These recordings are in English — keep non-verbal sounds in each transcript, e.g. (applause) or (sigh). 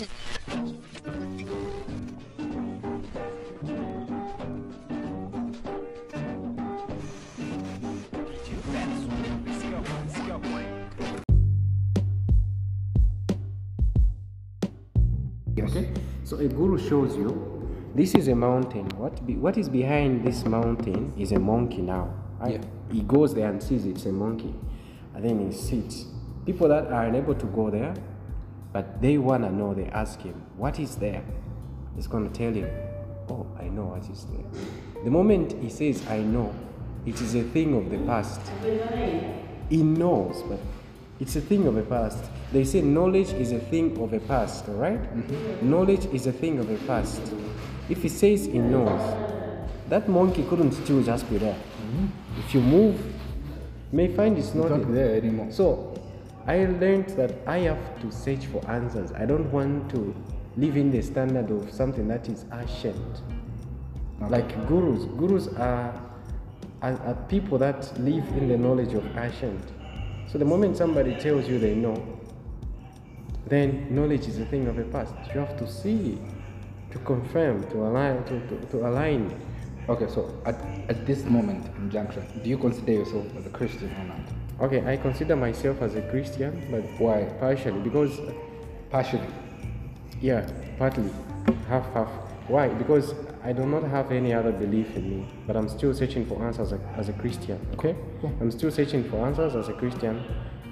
Okay, so a guru shows you this is a mountain. What be, what is behind this mountain is a monkey now. Right? Yeah. He goes there and sees it's a monkey, and then he sits. People that are unable to go there, but they wanna know, they ask him, "What is there?" He's gonna tell him, "Oh, I know what is there." The moment he says, "I know," it is a thing of the past. He knows, but it's a thing of the past. They say knowledge is a thing of the past, right? Mm-hmm. Knowledge is a thing of the past. If he says he knows, that monkey couldn't still just be there. Mm-hmm. If you move, you may find it's not, not there anymore. So I learned that I have to search for answers. I don't want to live in the standard of something that is ancient. Like gurus. Gurus are, are, are people that live in the knowledge of ancient. So the moment somebody tells you they know, then knowledge is a thing of the past. You have to see, to confirm, to align, to, to, to align. Okay, so at, at this moment in junction, do you consider yourself as a Christian or not? Okay, I consider myself as a Christian, but Why? partially because uh, Partially. Yeah, partly. Half, half. Why? Because I do not have any other belief in me, but I'm still searching for answers as a, as a Christian, okay? I'm still searching for answers as a Christian,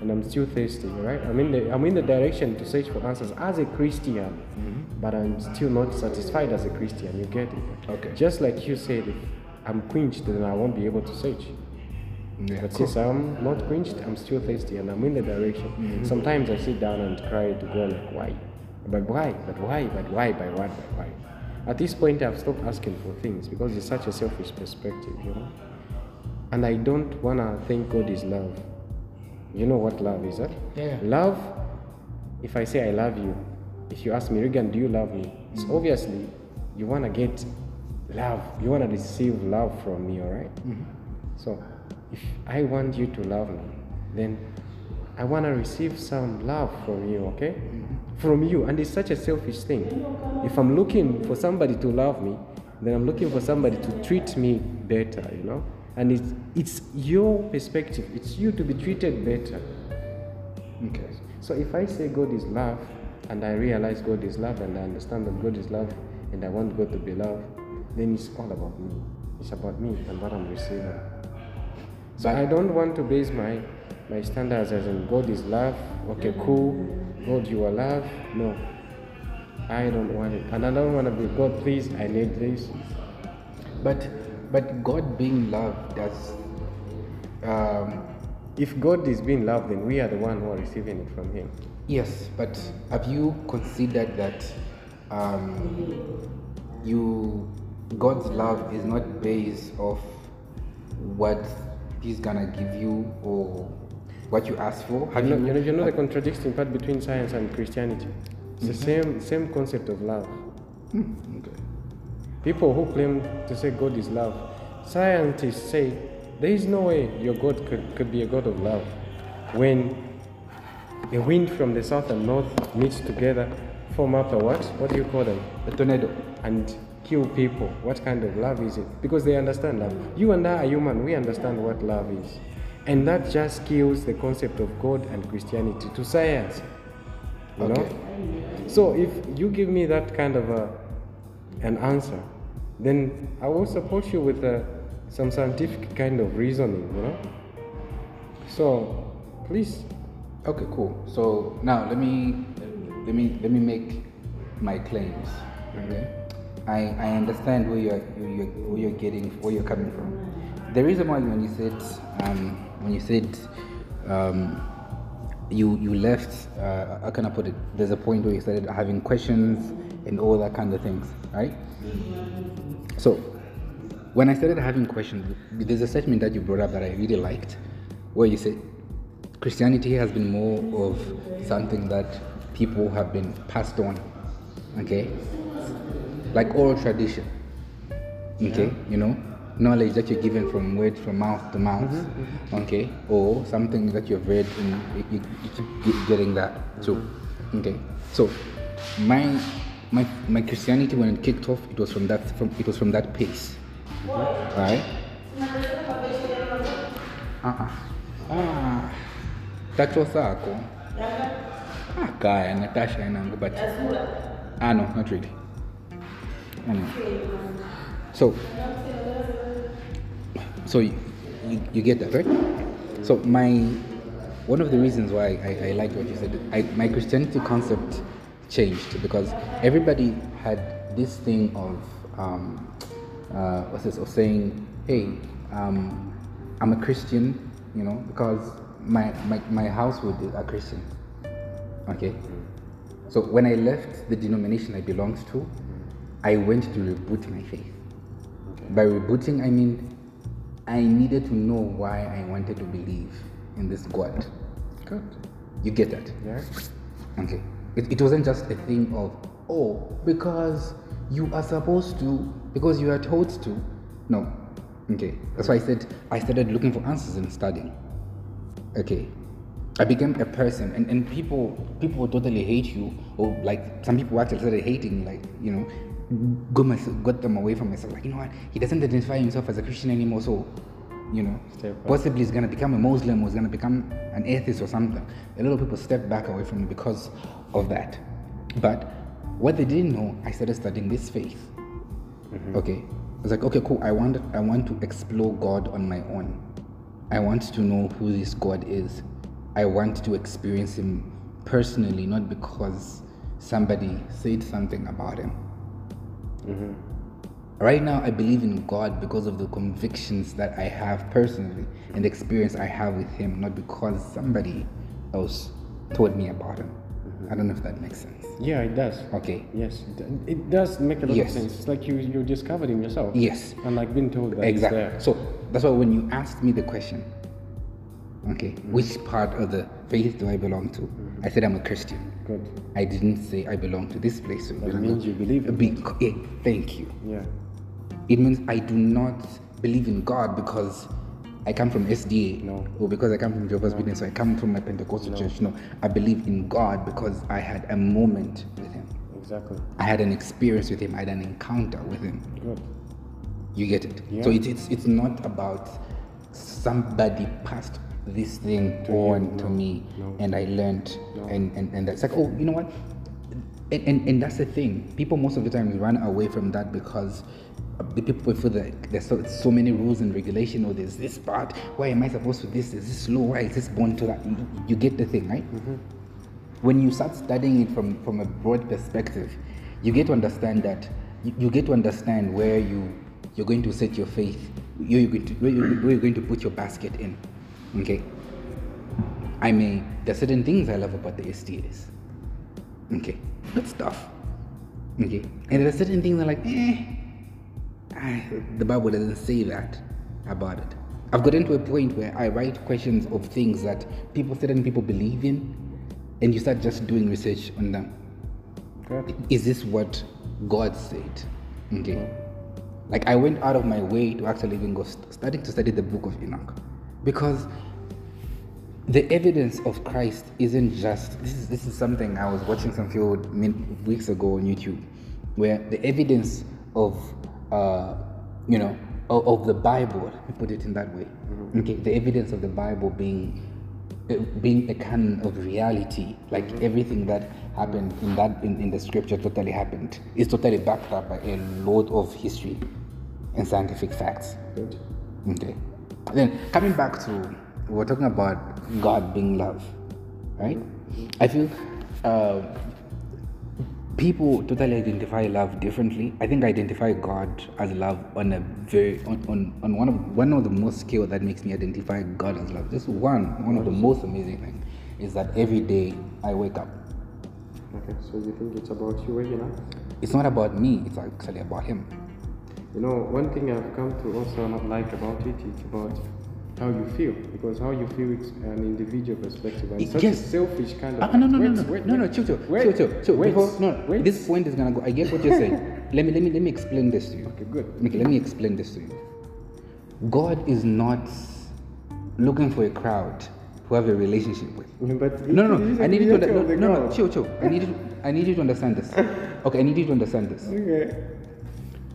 and I'm still thirsty, right? I'm in the, I'm in the direction to search for answers as a Christian, mm-hmm. but I'm still not satisfied as a Christian, you get it? Okay. Just like you said, if I'm quenched, then I won't be able to search. Yeah, But cool. since I'm not quenched, I'm still thirsty and I'm in the direction. Mm-hmm. Sometimes I sit down and cry to God, like, why? But why? But why? But why? By what? By why? At this point, I've stopped asking for things because it's such a selfish perspective, you know? And I don't want to think God is love. You know what love is, huh? Yeah. Love, if I say I love you, if you ask me, Regan, do you love me? It's mm-hmm. obviously you want to get love. You want to receive love from me, all right? So, if I want you to love me, then I want to receive some love from you, okay? Mm-hmm. From you. And it's such a selfish thing. If I'm looking for somebody to love me, then I'm looking for somebody to treat me better, you know? And it's, it's your perspective, it's you to be treated better. Okay. So if I say God is love, and I realize God is love, and I understand that God is love, and I want God to be love, then it's all about me. It's about me and what I'm receiving. So I don't want to base my my standards as in God is love. Okay, cool. God, you are love. No, I don't want it, and I don't want to be God. Please, I need this. But but God being love does um, If God is being loved, then we are the one who are receiving it from Him. yes, but have you considered that um, you God's love is not based off what He's gonna give you or what you ask for? Have You know, you know, you know the contradiction part between science and Christianity. It's the mm-hmm. same same concept of love. Mm, okay. People who claim to say God is love, scientists say there is no way your God could, could be a God of love. When a wind from the south and north meets together, form up a what? What do you call them? A tornado. And kill people. What kind of love is it? Because they understand love. You and I are human, we understand what love is. And that just kills the concept of God and Christianity to science. You Okay. know? So if you give me that kind of a, an answer, then I will support you with uh, some scientific kind of reasoning, you know? So please, Okay, cool. So now let me let me let me make my claims. Okay. I, I understand where you're, you're where you're getting where you're coming from. The reason why when you said um, when you said um, you you left uh, how can I put it? There's a point where you started having questions and all that kind of things, right? So when I started having questions, there's a statement that you brought up that I really liked, where you said Christianity has been more of something that people have been passed on, okay, like oral tradition, okay, you know, knowledge that you're given from word from mouth to mouth, okay, or something that you've read and you, you, keep getting that too, okay. So my my my Christianity when it kicked off, it was from that from it was from that pace, right? Uh-uh. Ah, tacho sako. Ah, kaya Natasha yangu, but ah no, not really. So, so you, you, you get that, right? So my one of the reasons why I, I like what you said, I, my Christianity concept changed because everybody had this thing of um, uh, what's this of saying, hey, um, I'm a Christian, you know, because my, my, my household is a Christian. Okay? So when I left the denomination I belonged to, I went to reboot my faith. By rebooting, I mean I needed to know why I wanted to believe in this God. Good. You get that? Yeah. Okay. It, it wasn't just a thing of, oh, because you are supposed to, because you are told to. No. Okay. That's why I said I started looking for answers and studying. Okay. I became a person, and, and people people totally hate you, or like some people actually started hating, like you know, got myself, got them away from myself. Like you know what, he doesn't identify himself as a Christian anymore, so you know, possibly he's gonna become a Muslim, or he's gonna become an atheist or something. A lot of people stepped back away from me because of that. But what they didn't know, I started studying this faith. Mm-hmm. Okay, I was like, okay, cool. I want I want to explore God on my own. I want to know who this God is. I want to experience Him personally, not because somebody said something about Him. Mm-hmm. Right now, I believe in God because of the convictions that I have personally and the experience I have with Him, not because somebody else told me about Him. Mm-hmm. I don't know if that makes sense. Yeah, it does. Okay. Yes, it, does make a lot Yes. of sense. It's like you you discovered him yourself. Yes. And like being told that Exactly. So that's why when you asked me the question, okay, which part of the faith do I belong to? I said I'm a Christian. Good. I didn't say I belong to this place. That means you believe in Bec- yeah, thank you. Yeah. It means I do not believe in God because I come from SDA No. or because I come from Jehovah's Witness or I come from my Pentecostal church. No, I believe in God because I had a moment with Him. Exactly. I had an experience with Him. I had an encounter with Him. Good. You get it? Yeah. So it, it's it's not about somebody passed this thing you, to me and I learned and, and, and that's like, oh, you know what? And, and, and that's the thing. People most of the time run away from that because the people feel like there's so, so many rules and regulation or there's this part. Why am I supposed to this? Is this law? Why is this born to that? You, you get the thing, right? Mm-hmm. when you start studying it from, from a broad perspective, you get to understand that you, you get to understand where you you're going to set your faith, you're going to where you're, where you're going to put your basket in. Okay. I may there are certain things I love about the SDAs. Okay, good stuff. Okay, and there are certain things I'm like, eh, ah, the Bible doesn't say that about it. I've gotten to a point where I write questions of things that people, certain people believe in, and you start just doing research on them. Good. Is this what God said? Okay. Like I went out of my way to actually even go st- starting to study the book of Enoch, because the evidence of Christ isn't just this is this is something I was watching some few weeks ago on YouTube, where the evidence of uh, you know of, of the Bible, let me put it in that way. Okay, the evidence of the Bible being uh, being a canon of reality, like everything that happened in that in, in the scripture totally happened, is totally backed up by a lot of history and scientific facts. Okay. Then coming back to we're talking about God being love, right? I feel uh, people totally identify love differently. I think I identify God as love on a very on, on, on one of one of the most skill that makes me identify God as love. Just one one of the most amazing thing is that every day I wake up. Okay. So you think it's about you waking up? It's not about me. It's actually about Him. You know, one thing I've come to also not like about it, it's about how you feel. Because how you feel is an individual perspective. And such yes. a selfish kind of Ah, no, no, no, Wait, no, wait, no, no, wait. chill, chill, Wait, chill, chill, chill. wait, Before, no, wait. this point is gonna go. I get what you're saying. (laughs) let me, let me, let me explain this to you. Okay, good. Okay, let me explain this to you. God is not looking for a crowd to have a relationship with. (laughs) But No, no, no. I need you to no, no, no, chill, chill. I need you, I need you to understand this. (laughs) Okay, I need you to understand this. Okay.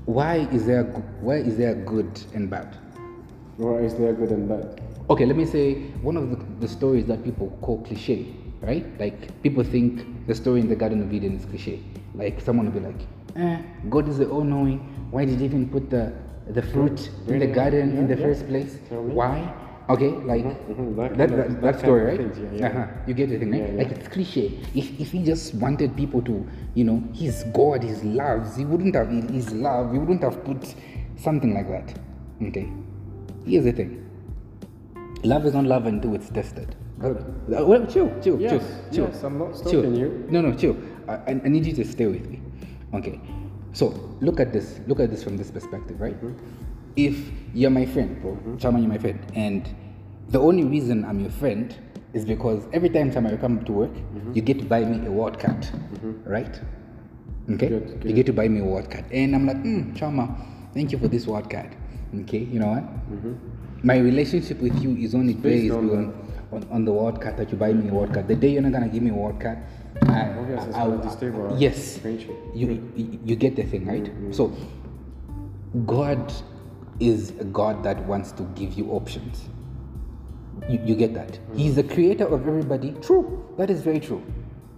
Why is there why is there good and bad? Or is there good and bad? Okay, let me say one of the, the stories that people call cliche, right? Like people think the story in the Garden of Eden is cliche. Like someone will be like, eh, God is the all-knowing. Why did he even put the the fruit in the garden in the yeah. first place? Why? Okay, like mhm, that that, that, that that story, right? things, yeah, yeah. Uh-huh. You get the thing, right? Yeah. Like it's cliche. If if he just wanted people to, you know, he's God, he's love, he wouldn't have he's love, he wouldn't have put something like that. Okay. Here's the thing. Love is not love until it's tested. Good. Uh, well, chill, chill, Yes, chill, chill. yes, I'm not chill. you. No, no, chill. I, I I need you to stay with me. Okay. So look at this. Look at this from this perspective, right? If you're my friend, bro, Chama, you're my friend, and the only reason I'm your friend is because every time Chama you come to work, you get to buy me a word card, right? Okay. Good, You get to buy me a word card, and I'm like, mm, Chama, thank you for this word card. Okay. You know what? My relationship with you is only based on on, on, the word card that you buy me a word card. The day you're not gonna give me a word card, I, I- I- yes, you, you you get the thing right. So God is a God that wants to give you options. You, you get that? He's the creator of everybody. True, that is very true.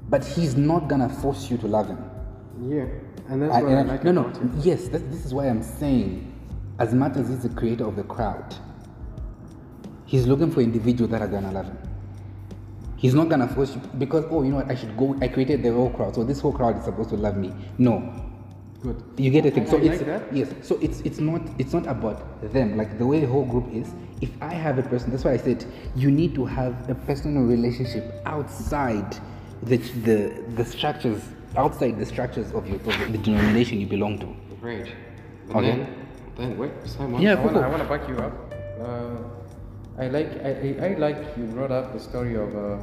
But He's not gonna force you to love Him. Yeah. And that's I- what I, I- like no, no. him. Yes, that, this is why I'm saying, as much as he's the creator of the crowd, he's looking for individuals that are gonna love him. He's not gonna force you because oh, you know what? I should go. I created the whole crowd, so this whole crowd is supposed to love me. No, Good. you get the thing. I- So I it's like that. yes. So it's it's not it's not about them. Like the way the whole group is. If I have a person, that's why I said you need to have a personal relationship outside the the the structures outside the structures of your of the denomination you belong to. Great. But Okay. Then, then wait, Simon. Yeah, I wanna, go. Back you up. Uh, I like I, I, I like you brought up the story of uh,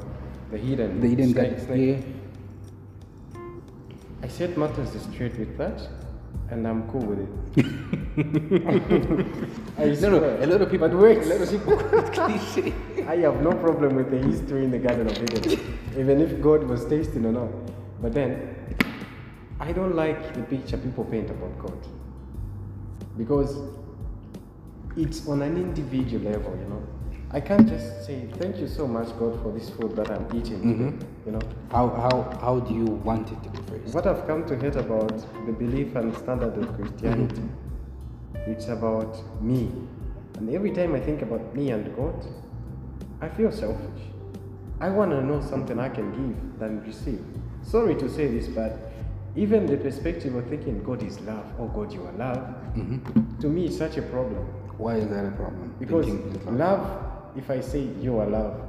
the hidden The Eden snake, Garden. snake. Yeah. I set matters straight with that, and I'm cool with it. (laughs) I No, no. A lot of people. But wait, A lot of people. (laughs) (laughs) cliche. I have no problem with the history in the Garden of Eden, even if God was tasting or not. But then, I don't like the picture people paint about God because it's on an individual level, you know. I can't just say thank you so much, God, for this food that I'm eating today. You know, How how how do you want it to be phrased? what I've come to hate about the belief and standard of Christianity, mm-hmm. it's about me. And every time I think about me and God, I feel selfish. I want to know something I can give than receive. Sorry to say this, but even the perspective of thinking God is love, oh God, you are love, mm-hmm. to me, it's such a problem. Why is that a problem? Because love. If I say you are love,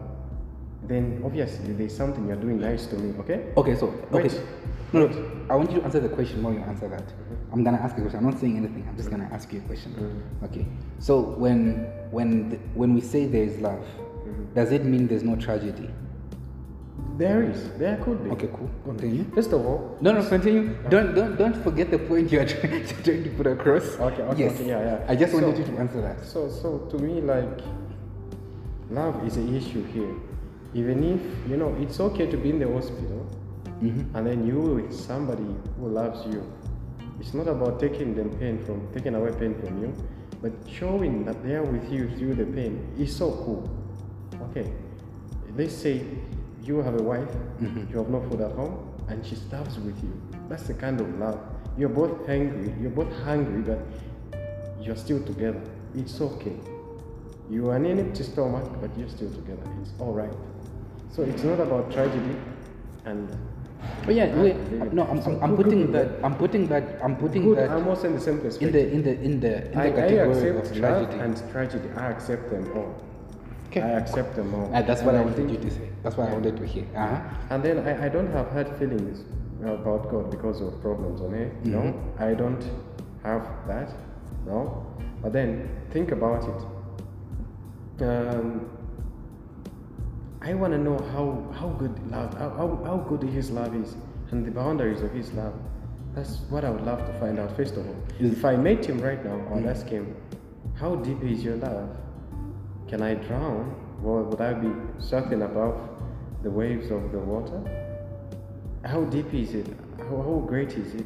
then obviously there's something you're doing nice to me, okay? Okay, so okay. Wait. No, no. I want you to answer the question while you answer that. Mm-hmm. I'm gonna ask you a question. I'm not saying anything. I'm just gonna ask you a question. Mm-hmm. Okay. So when when the, when we say there is love, mm-hmm. does it mean there's no tragedy? There is, there could be. Okay, cool. Continue. First of all, No, no, continue. Don't don't don't forget the point you are (laughs) trying, trying to put across. Okay, okay, yes. okay, yeah, yeah. I just wanted you to answer that. So, so to me, like, love is an issue here. Even if, you know, it's okay to be in the hospital Mm-hmm. and then you with somebody who loves you. It's not about taking them pain from, taking away pain from you, but showing that they are with you through the pain is so cool. Okay, let's say you have a wife, Mm-hmm. you have no food at home, and she starves with you. That's the kind of love. You're both hungry, you're both hungry, but you're still together. It's okay. You are in an empty stomach, but you're still together. It's all right. So it's not about tragedy, and But yeah, wait, no, I'm, I'm, I'm putting that. I'm putting that. I'm putting good. that I'm also in the same in the in the in the in the I, I category of tragedy. and tragedy. I accept them all. Okay. I accept them all. Ah, that's what And I wanted think- you to say. That's what I wanted to hear. Uh-huh. And then I, I don't have hard feelings about God because of problems on. No, Mm-hmm. I don't have that. No. But then think about it. Um, I want to know how, how good love, how, how, how good His love is, and the boundaries of His love. That's what I would love to find out. First of all, Is- if I met Him right now, I would ask Him, "How deep is Your love? Can I drown, or would I be surfing above the waves of the water?" how deep is it? How, how great is it?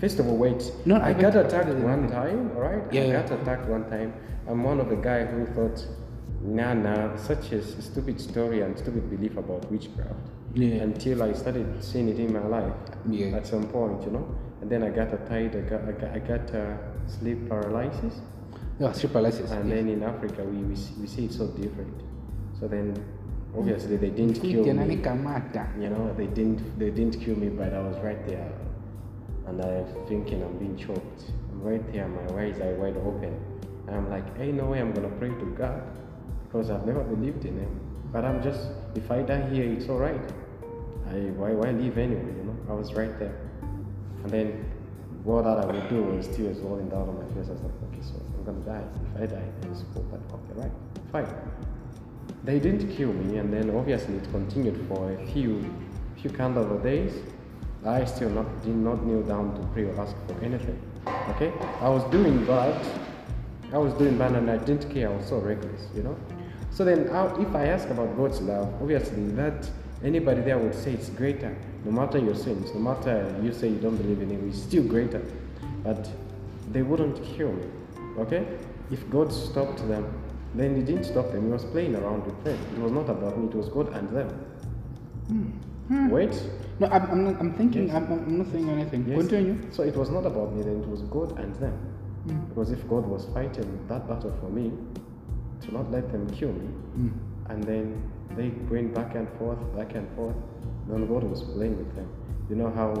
First of all, wait. No, I I got attacked one time, alright? Yeah, I yeah. got attacked one time. I'm one of the guy who thought, nah, nah, such a stupid story and stupid belief about witchcraft. Yeah. Until I started seeing it in my life. Yeah. At some point, you know. And then I got attacked. I got, I got, I got uh, sleep paralysis. Yeah, sleep paralysis. And then in Africa, we, we, see, we see it so different. So then, obviously, they didn't kill me. You know, they didn't they didn't kill me, but I was right there, and I'm thinking I'm being choked. I'm right there, my eyes are wide open, I'm like, hey, no way, I'm gonna pray to God, because I've never believed in Him. But I'm just, if I die here, it's all right. I why why leave anyway? You know, I was right there, and then what that I would do was tears rolling down on my face. I was like, okay, so I'm gonna die. If I die, it's cool, but okay, right, fine. They didn't kill me, and then obviously it continued for a few few of days. I still not did not kneel down to pray or ask for anything. Okay, I was doing bad. I was doing bad, and I didn't care. I was so reckless, you know. So then, if I ask about God's love, obviously that anybody there would say it's greater. No matter your sins, no matter you say you don't believe in Him, it's still greater. But they wouldn't kill me. Okay? If God stopped them, then He didn't stop them. He was playing around with them. It was not about me. It was God and them. Hmm. Hmm. Wait. No, I'm, I'm, not, I'm thinking, Yes. I'm, I'm not saying anything. Yes. Continue. So it was not about me, then it was God and them. Mm. Because if God was fighting that battle for me, to not let them kill me, Mm. and then they went back and forth, back and forth, then God was playing with them. You know how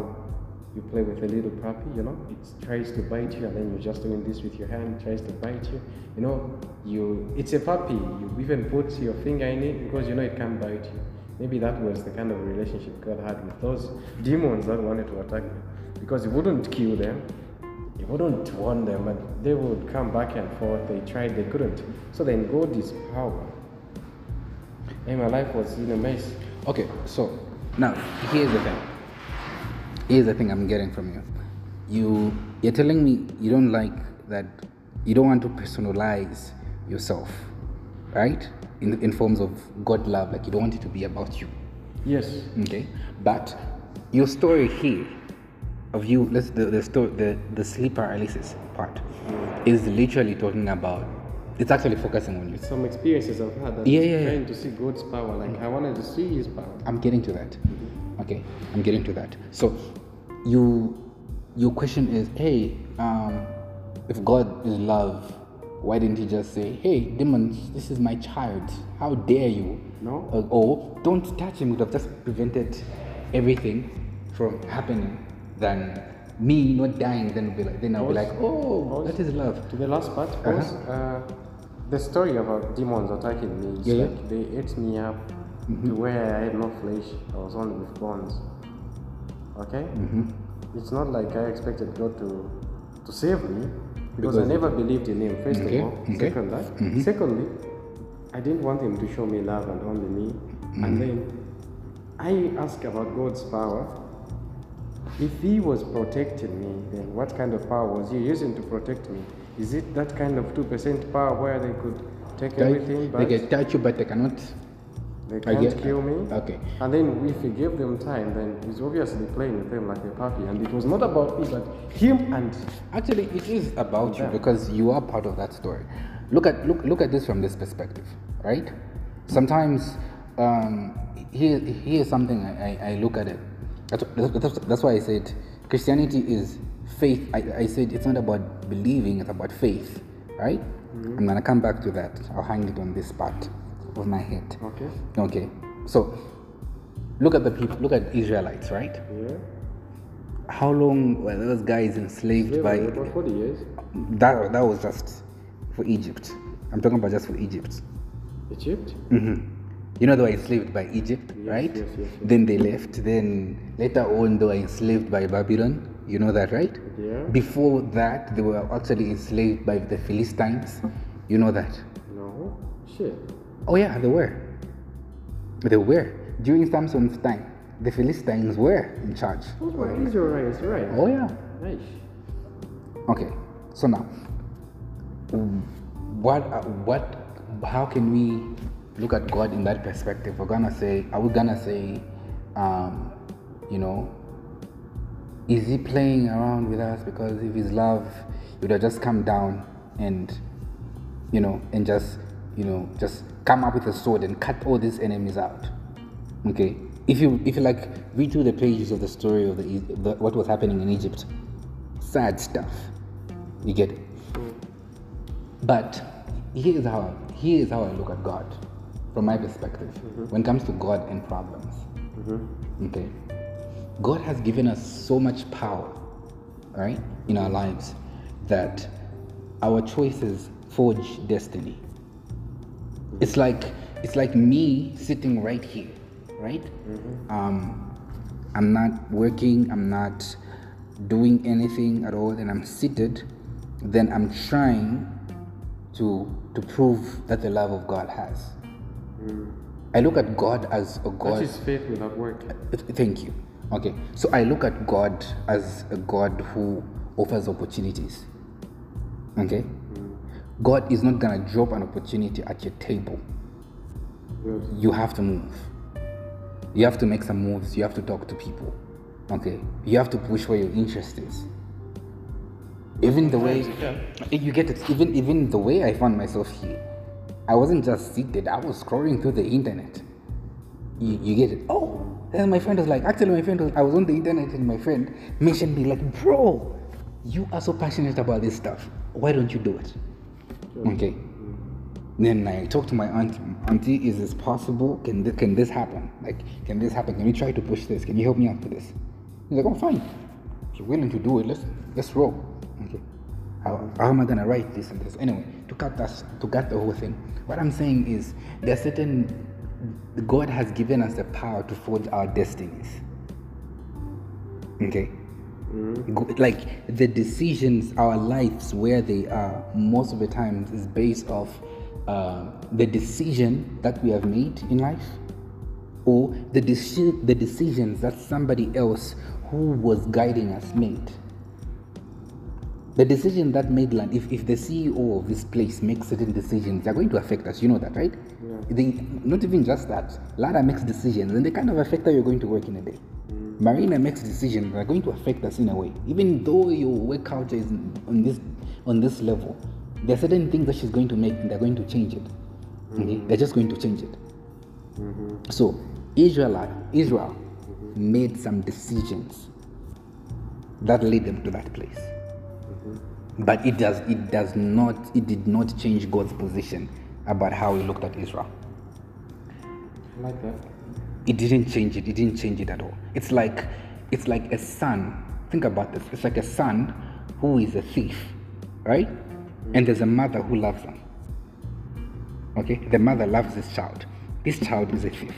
you play with a little puppy, you know? It tries to bite you, and then you're just doing this with your hand, tries to bite you. You know, you it's a puppy. You even put your finger in it because you know it can't bite you. Maybe that was the kind of relationship God had with those demons that wanted to attack me. Because He wouldn't kill them, He wouldn't warn them, but they would come back and forth. They tried, they couldn't. So then God is power. And my life was in a mess. Okay, so now here's the thing. Here's the thing I'm getting from you. You you're telling me you don't like that you don't want to personalize yourself, right? In in forms of God love, like you don't want it to be about you. Yes. Okay. But your story here of you let's the the story the, the sleep paralysis part is literally talking about it's actually focusing on you. Some experiences I've had that Yeah, yeah, yeah. trying to see God's power. Like I wanted to see His power. I'm getting to that. Okay, I'm getting to that. So, you, your question is, hey, um, if God is love, why didn't He just say, hey, demons, this is my child. How dare you? No. Uh, or don't touch him. Would have just prevented everything from happening. Than me not dying. Then be like, then I'll be like, oh, Pause. that is love. To the last part, uh-huh. was uh, the story about demons attacking me. Yeah, yeah. they ate me up mm-hmm. to where I had no flesh. I was only with bones. Okay? Mm-hmm. It's not like I expected God to to save me because, I never believed in Him. First Okay, of all, okay. second that. Mm-hmm. Secondly, I didn't want Him to show me love and only me. And then I asked about God's power. If He was protecting me, then what kind of power was He using to protect me? Is it that kind of two percent power where they could take everything, They can touch you, but they cannot. they can't get- kill me? Okay. And then if He gave them time, then He's obviously playing with them like a puppy. And it was not about me, but Him and Actually, it is about you because you are part of that story. Look at look look at this from this perspective, right? Sometimes um, here here's something I, I, I look at it. That's, that's, that's why I said Christianity is faith. I, I said it's not about believing; it's about faith, right? I'm gonna come back to that. I'll hang it on this part of my head. okay, Okay, so look at the people. Look at Israelites, right? yeah, How long were those guys enslaved yeah by? about forty years. That that was just for Egypt. I'm talking about just for Egypt. Egypt. hmm You know they were enslaved by Egypt, Yes, right? yes, yes. Then they left. Then later on they were enslaved by Babylon. You know that, right? Yeah. Before that, they were actually enslaved by the Philistines. You know that? No, shit. Oh yeah, they were. They were during Samson's time. The Philistines were in charge. Those were Israelites, right? Oh yeah. Nice. Okay, so now, what, what, how can we look at God in that perspective? We're gonna say, are we gonna say, um, you know, is he playing around with us? Because if his love he would have just come down and you know and just you know just come up with a sword and cut all these enemies out. Okay? If you if you like read through the pages of the story of the, the what was happening in egypt sad stuff. You get it? But here's how here's how i look at god from my perspective mm-hmm. when it comes to god and problems mm-hmm. okay god has given us so much power right in our lives that our choices forge destiny. Mm-hmm. It's like it's like me sitting right here right? Um, i'm not working i'm not doing anything at all and i'm seated then i'm trying to to prove that the love of god has i look at god as a god is faith without work. Thank you. Okay, so I look at God as a God who offers opportunities. Okay? Mm. God is not gonna drop an opportunity at your table. Yes. You have to move. You have to make some moves. You have to talk to people. Okay? You have to push where your interest is. Even the way you get it, even even the way I found myself here, I wasn't just seated. I was scrolling through the internet. You, you get it? Oh, and my friend was like, actually, my friend was, I was on the internet and my friend mentioned me like, bro, you are so passionate about this stuff. Why don't you do it? Okay. Then I talked to my aunt. Auntie, is this possible? Can this, can this happen? Like, can this happen? Can you try to push this? Can you help me out with this? He's like, oh, fine. If you're willing to do it, let's let's roll. Okay. How, how am I gonna write this and this? Anyway, to cut that to cut the whole thing, what I'm saying is there are certain God has given us the power to forge our destinies. Okay. Go- Like the decisions, our lives, where they are, most of the times is based off uh, the decision that we have made in life, or the deci- the decisions that somebody else who was guiding us made. The decision that made land, if, if the CEO of this place makes certain decisions, they're going to affect us. You know that, right? They, not even just that. Lara makes decisions and they kind of affect how you're going to work in a day. Marina makes decisions that are going to affect us in a way. Even though your work culture is on this on this level, there are certain things that she's going to make and they're going to change it. Okay? Mm-hmm. They're just going to change it. Mm-hmm. So Israel, Israel made some decisions that led them to that place. But it does it does not it did not change God's position about how he looked at Israel. Like that. It didn't change it, it didn't change it at all. It's like it's like a son. Think about this. It's like a son who is a thief, right? And there's a mother who loves him. Okay? The mother loves this child. This child is a thief.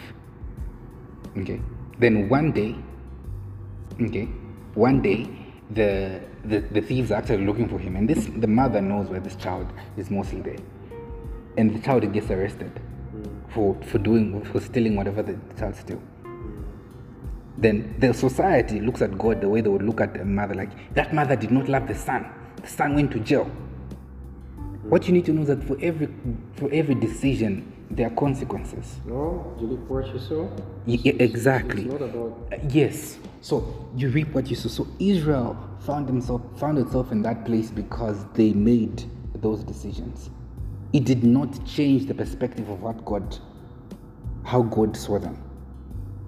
Okay? Then one day, okay, one day the, the the thieves are actually looking for him, and this the mother knows where this child is mostly there, and the child gets arrested for for doing for stealing whatever the child steal. Then the society looks at God the way they would look at a mother, like that mother did not love the son. The son went to jail. What you need to know is that for every for every decision there are consequences. No, you reap what you sow. Yeah, exactly. It's not about Uh, yes. So you reap what you sow. So Israel found himself found itself in that place because they made those decisions. It did not change the perspective of what God, how God saw them.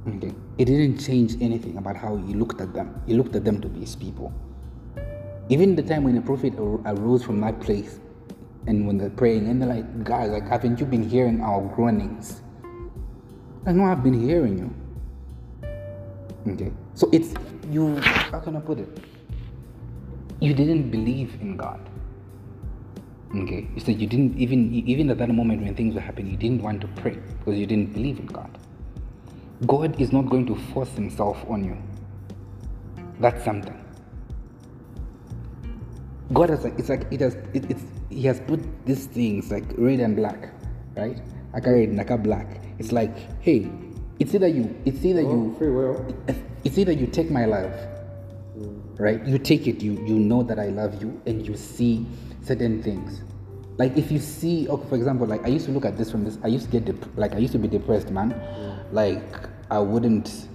Okay. It didn't change anything about how He looked at them. He looked at them to be His people. Even the time when the prophet arose from that place, and when they're praying, and they're like, "Guys, like, haven't you been hearing our groanings?" I know I've been hearing you. Okay. So it's you how can I put it? You didn't believe in God. Okay. You said you didn't even even at that moment when things were happening, you didn't want to pray because you didn't believe in God. God is not going to force himself on you. That's something. God has like it's like it has it, it's he has put these things like red and black, right? Aka red and aka black. It's like, hey, it's either you it's either oh, you free will. it's either you take my love mm. right you take it you you know that i love you and you see certain things like if you see okay, for example like i used to look at this from this i used to get dep- like i used to be depressed man like i wouldn't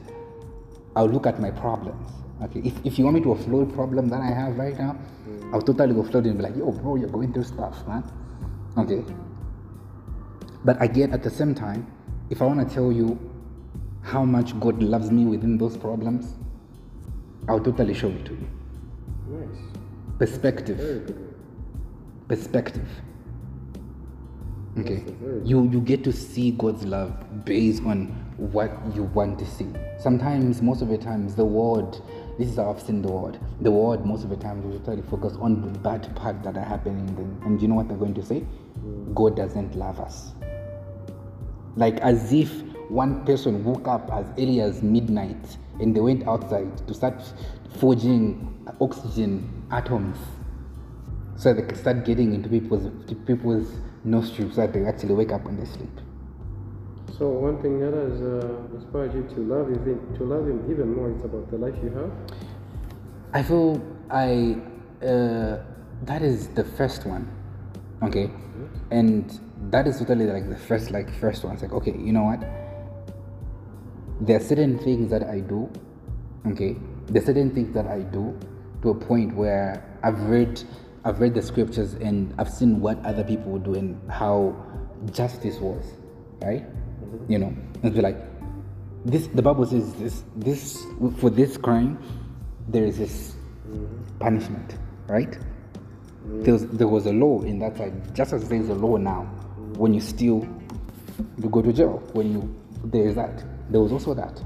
I'll look at my problems. Okay, if, if you want me to offload problem that I have right now, I'll totally offload it and be like, yo, bro, you're going through stuff, man. Okay. But again, at the same time, if I want to tell you how much God loves me within those problems, I'll totally show it to you. Nice. Perspective. Very good. Perspective. Okay. That's a very- You you get to see God's love based on what you want to see. Sometimes, most of the times, the world. This is how I've seen the world. The world, most of the time, will try to focus on the bad part that are happening. Then, and you know what they're going to say? God doesn't love us. Like as if one person woke up as early as midnight and they went outside to start forging oxygen atoms so they can start getting into people's people's nostrils so that they actually wake up when they sleep. So one thing that has uh, inspired you to love him, to love him even more, it's about the life you have. I feel I uh, that is the first one, okay, and that is totally like the first like first one. It's like okay, you know what? There are certain things that I do, okay. There are certain things that I do to a point where I've read I've read the scriptures and I've seen what other people do and how justice was, right? You know, and be like, this the bible says this this for this crime there is this punishment right? There was, there was a law in that time just as there's a law now when you steal you go to jail when you there is that. There was also that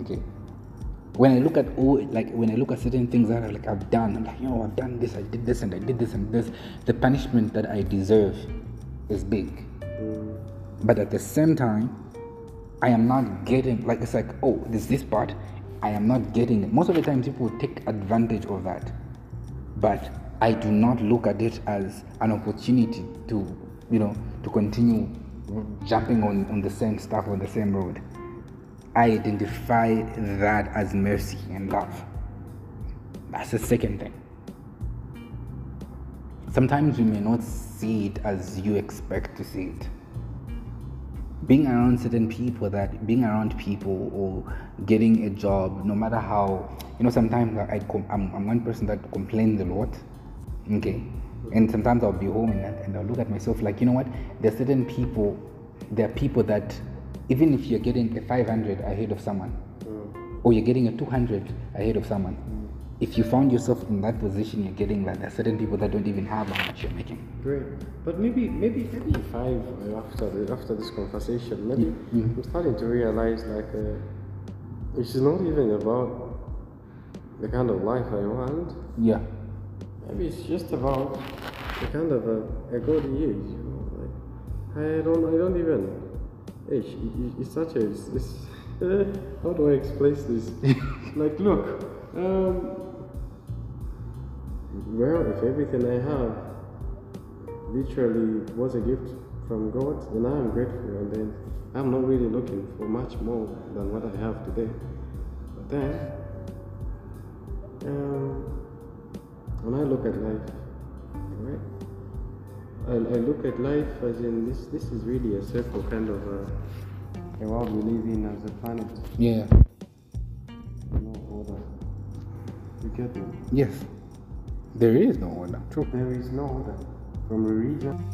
okay? When i look at all like when i look at certain things that I, like i've done i'm like you know i've done this i did this and i did this and this the punishment that i deserve is big but at the same time I am not getting like it's like oh there's this part I am not getting it. Most of the time people take advantage of that, but I do not look at it as an opportunity to you know to continue jumping on, on the same stuff on the same road. I identify that as mercy and love. That's the second thing. Sometimes we may not see it as you expect to see it being around certain people that being around people or getting a job no matter how you know sometimes i com- I'm, I'm one person that complains a lot okay? And sometimes i'll be home and, and i'll look at myself like you know what? There are certain people there are people that even if you're getting a 500 ahead of someone mm. or you're getting a 200 ahead of someone if you found yourself in that position you're getting that there are certain people that don't even have how much you're making Great, but maybe, maybe, maybe five uh, after the, after this conversation, maybe Mm-hmm. I'm starting to realize like uh, it's not even about the kind of life I want. yeah Maybe it's just about the kind of uh, a God he is. You know, like I don't, I don't even. Hey, it- it- it's such a. It's, it's, (laughs) how do I explain this? (laughs) like, look, um, well, if everything I have literally was a gift from God, then I am grateful, and then I'm not really looking for much more than what I have today. But then, um, when I look at life, right? I, I look at life as in this. This is really a circle, kind of a, a world we live in as a planet. yeah No order. You get me? yes there is no order. True. There is no order. From a region